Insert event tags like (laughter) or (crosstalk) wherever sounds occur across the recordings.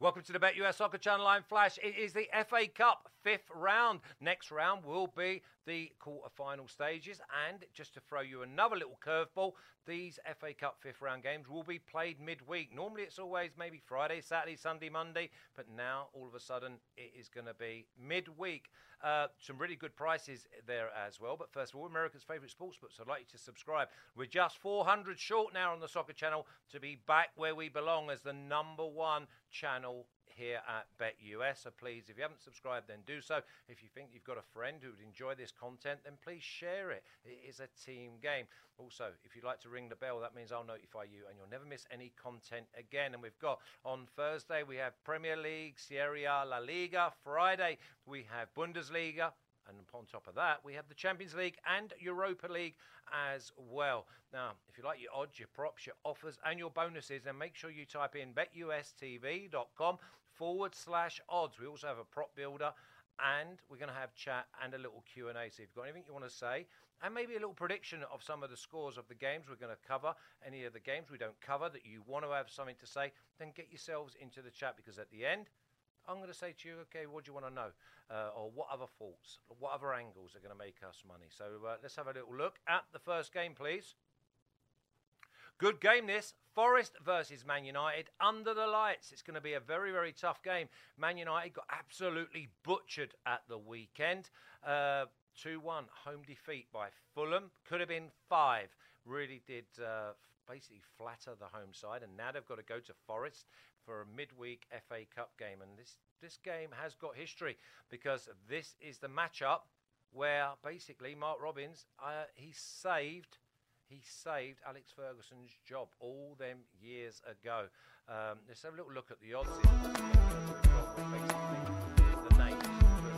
Welcome to the BetUS Soccer Channel. I'm Flash. It is the FA Cup fifth round. Next round will be the quarter-final stages. And just to throw you another little curveball, these FA Cup fifth round games will be played midweek. Normally it's always maybe Friday, Saturday, Sunday, Monday, but now all of a sudden it is going to be midweek. Uh, some really good prices there as well. But first of all, America's favourite sportsbooks. I'd like you to subscribe. We're just 400 short now on the Soccer Channel to be back where we belong as the number one channel here at BetUS. So please, if you haven't subscribed, then do so. If you think you've got a friend who would enjoy this content, then please share it. It is a team game. Also, if you'd like to ring the bell, that means I'll notify you and you'll never miss any content again. And we've got on Thursday, we have Premier League, Serie A, La Liga. Friday, we have Bundesliga. And on top of that, we have the Champions League and Europa League as well. Now, you like your odds, your props, your offers, and your bonuses, then make sure you type in betustv.com forward slash odds. We also have a prop builder and we're going to have chat and a little Q&A. So if you've got anything you want to say and maybe a little prediction of some of the scores of the games we're going to cover, any of the games we don't cover that you want to have something to say, then get yourselves into the chat because at the end, I'm going to say to you, okay, what do you want to know? Uh, or what other faults, what other angles are going to make us money? So uh, let's have a little look at the first game, please. Good game this. Forest versus Man United under the lights. It's going to be a very, very tough game. Man United got absolutely butchered at the weekend. Uh, 2 1 home defeat by Fulham. Could have been 5. Really did uh, basically flatter the home side. And now they've got to go to Forest for a midweek FA Cup game. And this, this game has got history because this is the matchup where basically Mark Robins, uh, he saved he saved Alex Ferguson's job all them years ago. Um, let's have a little look at the odds. The names.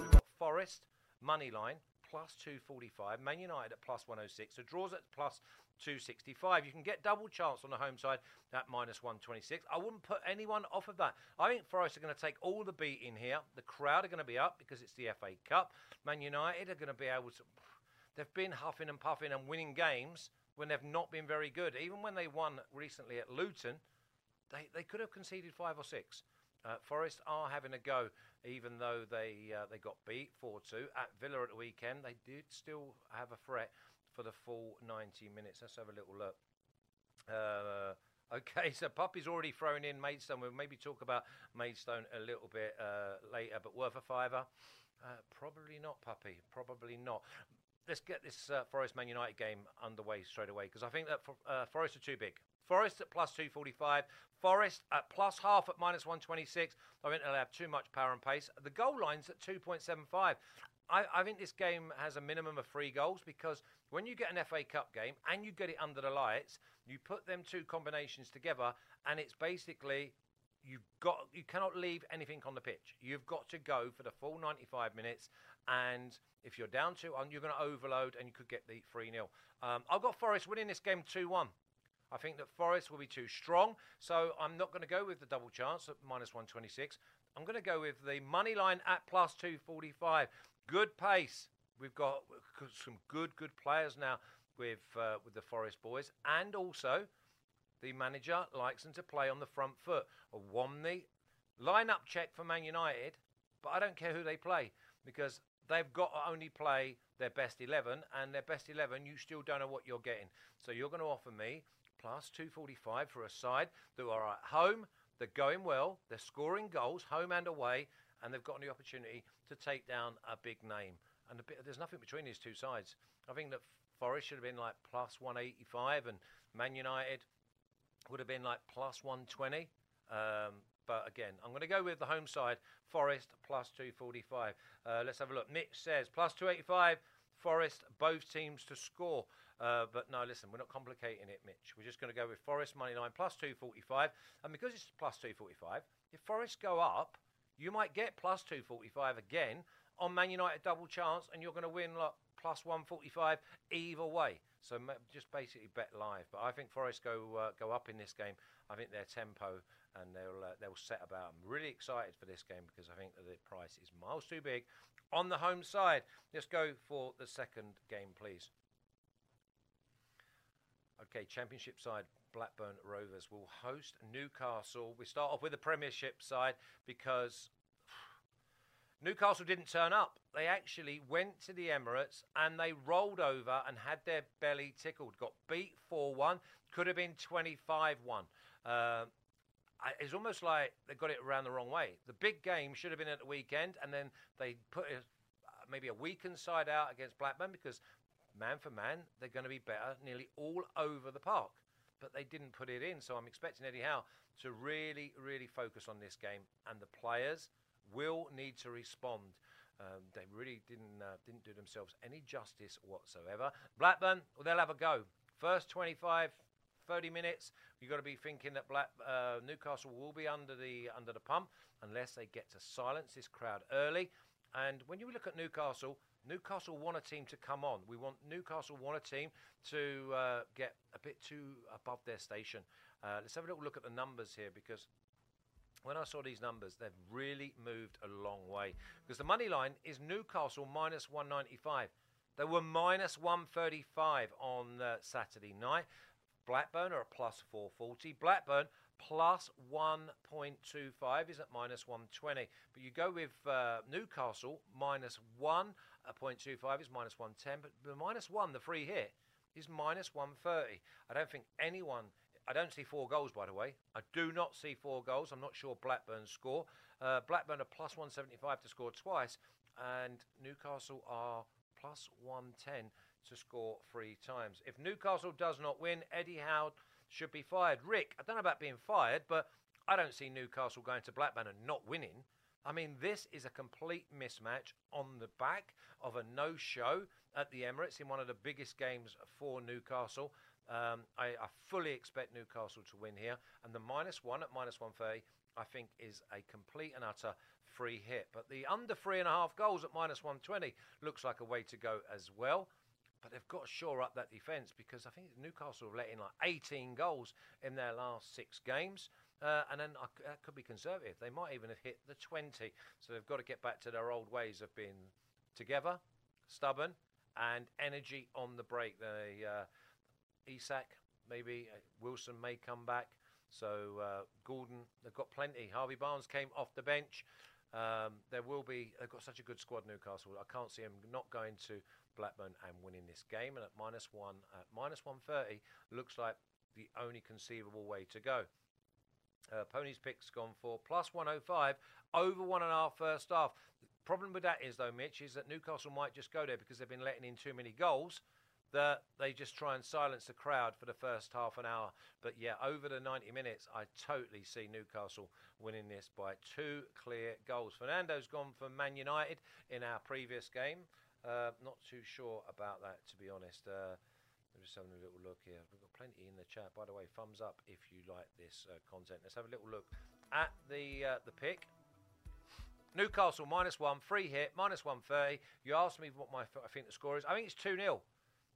We've got Forest, money line, plus 245. Man United at plus 106. So draws at plus 265. You can get double chance on the home side at minus 126. I wouldn't put anyone off of that. I think Forest are going to take all the beat in here. The crowd are going to be up because it's the FA Cup. Man United are going to be able to. They've been huffing and puffing and winning games when they've not been very good. Even when they won recently at Luton, they, they could have conceded five or six. Uh, Forest are having a go, even though they uh, they got beat 4 2 at Villa at the weekend. They did still have a threat for the full 90 minutes. Let's have a little look. Uh, okay, (laughs) so Puppy's already thrown in Maidstone. We'll maybe talk about Maidstone a little bit uh, later, but worth a fiver? Uh, probably not, Puppy. Probably not let's get this uh, Forest Man United game underway straight away because I think that for, uh, Forest are too big. Forest at plus 245, Forest at plus half at minus 126. I think they'll have too much power and pace. The goal line's at 2.75. I, I, think this game has a minimum of three goals because when you get an FA Cup game and you get it under the lights, you put them two combinations together and it's basically you've got you cannot leave anything on the pitch. You've got to go for the full 95 minutes and if you're down 2 1, you're going to overload and you could get the 3 0. Um, I've got Forest winning this game 2 1. I think that Forest will be too strong, so I'm not going to go with the double chance at minus 126. I'm going to go with the money line at plus 245. Good pace. We've got some good, good players now with uh, with the Forest boys, and also the manager likes them to play on the front foot. A Womney lineup check for Man United, but I don't care who they play because they've got to only play their best 11, and their best 11, you still don't know what you're getting. So you're going to offer me plus 245 for a side that are at home, they're going well, they're scoring goals, home and away, and they've got the opportunity to take down a big name. And bit, there's nothing between these two sides. I think that Forest should have been like plus 185, and Man United would have been like plus 120. Um, but again, I'm going to go with the home side, Forest plus 245. Uh, let's have a look. Mitch says plus 285, Forest, both teams to score. Uh, but no, listen, we're not complicating it, Mitch. We're just going to go with Forest money line plus 245. And because it's plus 245, if Forest go up, you might get plus 245 again on Man United double chance, and you're going to win like plus 145 either way. So just basically bet live. But I think Forest go uh, go up in this game. I think their tempo and they'll uh, they'll set about. I'm really excited for this game because I think that the price is miles too big on the home side. Let's go for the second game, please. Okay, championship side Blackburn Rovers will host Newcastle. We start off with the Premiership side because Newcastle didn't turn up. They actually went to the Emirates and they rolled over and had their belly tickled. Got beat 4 1, could have been 25 1. Uh, it's almost like they got it around the wrong way. The big game should have been at the weekend, and then they put a, maybe a weakened side out against Blackburn because man for man, they're going to be better nearly all over the park. But they didn't put it in, so I'm expecting Eddie Howe to really, really focus on this game, and the players will need to respond. Um, they really didn't uh, didn't do themselves any justice whatsoever. Blackburn, well, they'll have a go. First 25, 30 minutes, you've got to be thinking that Black uh, Newcastle will be under the under the pump unless they get to silence this crowd early. And when you look at Newcastle, Newcastle want a team to come on. We want Newcastle want a team to uh, get a bit too above their station. Uh, let's have a little look at the numbers here because when I saw these numbers, they've really moved a long way. Because the money line is Newcastle minus 195. They were minus 135 on uh, Saturday night. Blackburn are at plus 440. Blackburn plus 1.25 is at minus 120. But you go with uh, Newcastle minus 1.25 is minus 110. But the minus 1, the free hit, is minus 130. I don't think anyone. I don't see four goals, by the way. I do not see four goals. I'm not sure Blackburn score. Uh, Blackburn are plus 175 to score twice, and Newcastle are plus 110 to score three times. If Newcastle does not win, Eddie Howe should be fired. Rick, I don't know about being fired, but I don't see Newcastle going to Blackburn and not winning. I mean, this is a complete mismatch on the back of a no show at the Emirates in one of the biggest games for Newcastle. Um, I, I, fully expect Newcastle to win here, and the minus one at minus 130, I think, is a complete and utter free hit. But the under three and a half goals at minus 120 looks like a way to go as well. But they've got to shore up that defence because I think Newcastle have let in like 18 goals in their last six games. Uh, and then uh, that could be conservative. They might even have hit the 20. So they've got to get back to their old ways of being together, stubborn, and energy on the break. The uh, Isak, maybe uh, Wilson may come back. So uh, Gordon, they've got plenty. Harvey Barnes came off the bench. Um, there will be. They've got such a good squad, Newcastle. I can't see them not going to Blackburn and winning this game. And at minus one, at minus 130, looks like the only conceivable way to go. Uh, Pony's pick's gone for plus 105 over one and a half first half. The problem with that is, though, Mitch, is that Newcastle might just go there because they've been letting in too many goals. That they just try and silence the crowd for the first half an hour. But yeah, over the 90 minutes, I totally see Newcastle winning this by two clear goals. Fernando's gone for Man United in our previous game. Uh, not too sure about that, to be honest. Uh, I'm just having a little look here. We've got plenty in the chat. By the way, thumbs up if you like this uh, content. Let's have a little look at the uh, the pick. Newcastle minus one, free hit, minus 130. You asked me what my I think the score is. I think it's 2 0.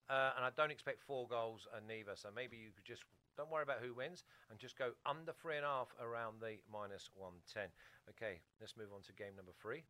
Uh, and I don't expect four goals uh, neither. So maybe you could just don't worry about who wins and just go under three and a half around the minus 110. Okay, let's move on to game number three.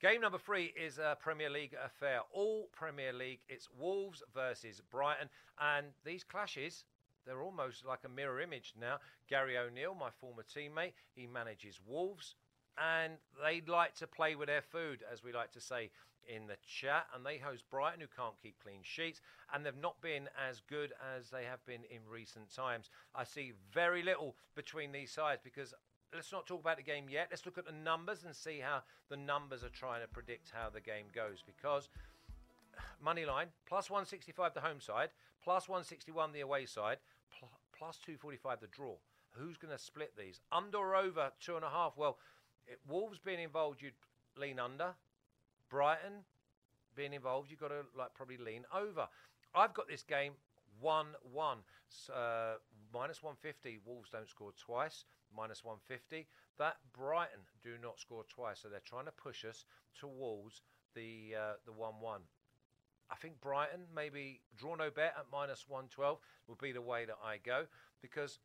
Game number three is a Premier League affair. All Premier League. It's Wolves versus Brighton. And these clashes, they're almost like a mirror image now. Gary O'Neil, my former teammate, he manages Wolves. And they'd like to play with their food, as we like to say in the chat. And they host Brighton, who can't keep clean sheets. And they've not been as good as they have been in recent times. I see very little between these sides because let's not talk about the game yet. Let's look at the numbers and see how the numbers are trying to predict how the game goes. Because money line plus 165 the home side, plus 161 the away side, pl- plus 245 the draw. Who's going to split these? Under or over two and a half? Well, it, Wolves being involved, you'd lean under. Brighton being involved, you've got to like probably lean over. I've got this game 1 1. Uh, minus 150, Wolves don't score twice minus 150. That Brighton do not score twice, so they're trying to push us towards the uh, the 1 1. I think Brighton, maybe draw no bet at minus 112 would be the way that I go because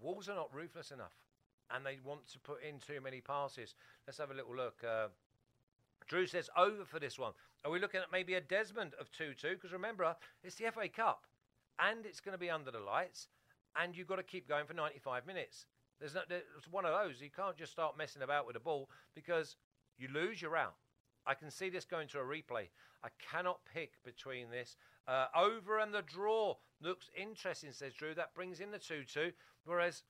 Wolves are not ruthless enough and they want to put in too many passes. Let's have a little look. Uh, Drew says over for this one. Are we looking at maybe a Desmond of 2 2? Because remember, it's the FA Cup. and it's going to be under the lights, and you've got to keep going for 95 minutes. There's no, it's one of those. You can't just start messing about with the ball because you lose, you're out. I can see this going to a replay. I cannot pick between this. Uh, over and the draw looks interesting, says Drew. That brings in the 2 2. Whereas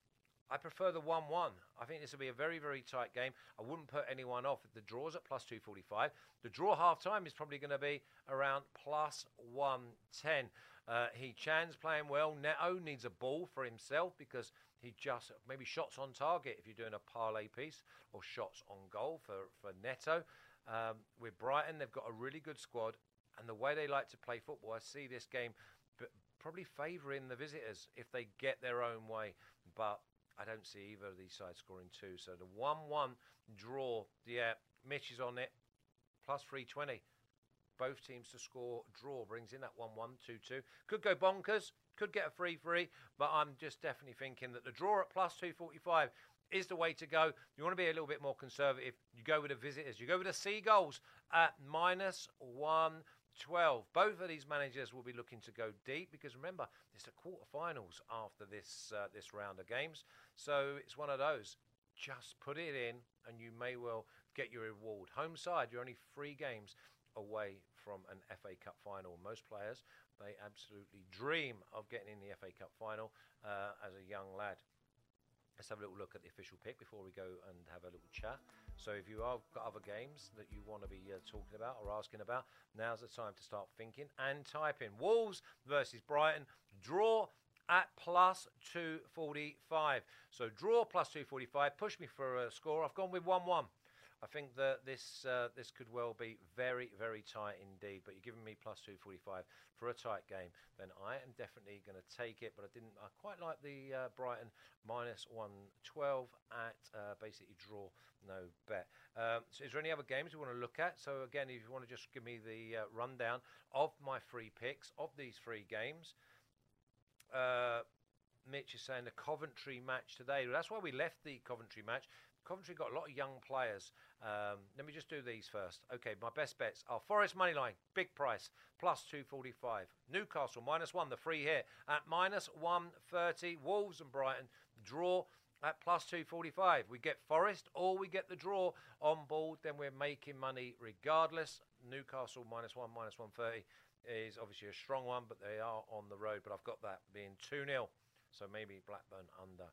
I prefer the 1 1. I think this will be a very, very tight game. I wouldn't put anyone off. The draw's at plus 245. The draw half time is probably going to be around plus 110. Uh, Hee-chan's playing well. Neto needs a ball for himself because he just maybe shots on target if you're doing a parlay piece or shots on goal for, for Neto. Um, with Brighton, they've got a really good squad, and the way they like to play football, I see this game probably favouring the visitors if they get their own way. But I don't see either of these sides scoring two. So the 1 1 draw, yeah, Mitch is on it, plus 320. Both teams to score draw brings in that 1 1 2 2. Could go bonkers, could get a free free, but I'm just definitely thinking that the draw at plus 245 is the way to go. You want to be a little bit more conservative. You go with the visitors. You go with the Seagulls at minus 112. Both of these managers will be looking to go deep because remember, it's the quarterfinals after this uh, this round of games. So it's one of those. Just put it in, and you may well get your reward. Home side, you're only three games away from an FA Cup final. Most players, they absolutely dream of getting in the FA Cup final uh, as a young lad. Let's have a little look at the official pick before we go and have a little chat. So, if you have got other games that you want to be uh, talking about or asking about, now's the time to start thinking and typing. Wolves versus Brighton, draw at plus 245. So, draw plus 245. Push me for a score. I've gone with 1 1. I think that this uh, this could well be very very tight indeed. But you're giving me plus 245 for a tight game, then I am definitely going to take it. But I didn't. I quite like the uh, Brighton minus 112 at uh, basically draw no bet. Um, so is there any other games you want to look at? So again, if you want to just give me the uh, rundown of my free picks of these three games. Uh, Mitch is saying the Coventry match today. That's why we left the Coventry match Coventry got a lot of young players. Um, let me just do these first. Okay, my best bets are Forest Moneyline, big price, plus 245. Newcastle, minus one, the free hit at minus 130. Wolves and Brighton, draw at plus 245. We get Forest or we get the draw on board, then we're making money regardless. Newcastle, minus one, minus 130 is obviously a strong one, but they are on the road. But I've got that being 2 0. So maybe Blackburn under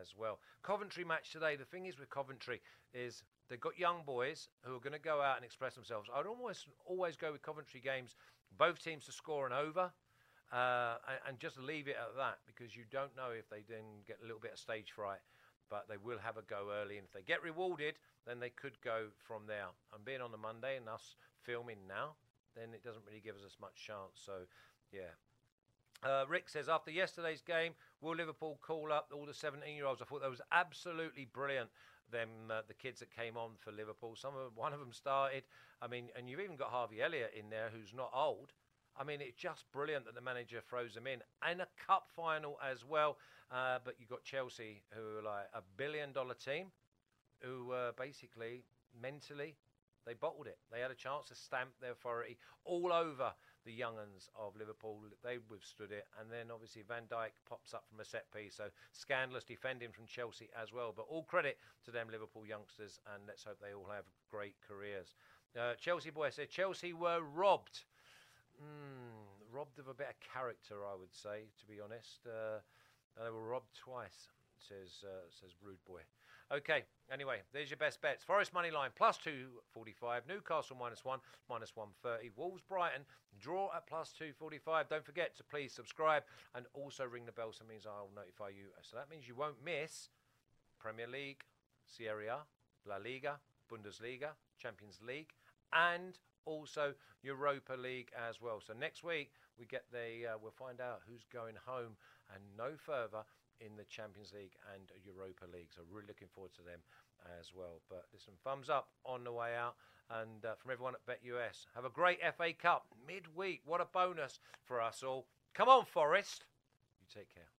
as well. Coventry match today. The thing is with Coventry is they've got young boys who are going to go out and express themselves. I'd almost always go with Coventry games, both teams to score an over. Uh, and, and, just leave it at that because you don't know if they then get a little bit of stage fright, but they will have a go early. And if they get rewarded, then they could go from there. I'm being on the Monday and us filming now, then it doesn't really give us as much chance. So, yeah, uh, Rick says, after yesterday's game, will Liverpool call up all the 17 year olds? I thought that was absolutely brilliant. Them, uh, the kids that came on for Liverpool. Some of one of them started. I mean, and you've even got Harvey Elliott in there, who's not old. I mean, it's just brilliant that the manager throws them in, and a cup final as well. Uh, but you've got Chelsea, who are like a billion dollar team, who uh, basically mentally they bottled it. They had a chance to stamp their authority all over the young uns of Liverpool. They withstood it. And then obviously Van Dijk pops up from a set piece. So scandalous defending from Chelsea as well. But all credit to them Liverpool youngsters. And let's hope they all have great careers. Uh, Chelsea boy said Chelsea were robbed. Mm, robbed of a bit of character, I would say, to be honest. Uh, they were robbed twice, says uh, says Rude Boy. Okay, anyway, there's your best bets. Forest money line plus 245, Newcastle minus 1, minus 130, Wolves Brighton draw at plus 245. Don't forget to please subscribe and also ring the bell, so it means I'll notify you. So that means you won't miss Premier League, Serie A, La Liga, Bundesliga, Champions League, and also Europa League as well. So next week we get the uh, we'll find out who's going home and no further in the Champions League and Europa League. So really looking forward to them as well. But listen, thumbs up on the way out. And uh, from everyone at BetUS, have a great FA Cup midweek. What a bonus for us all. Come on, Forest. You take care.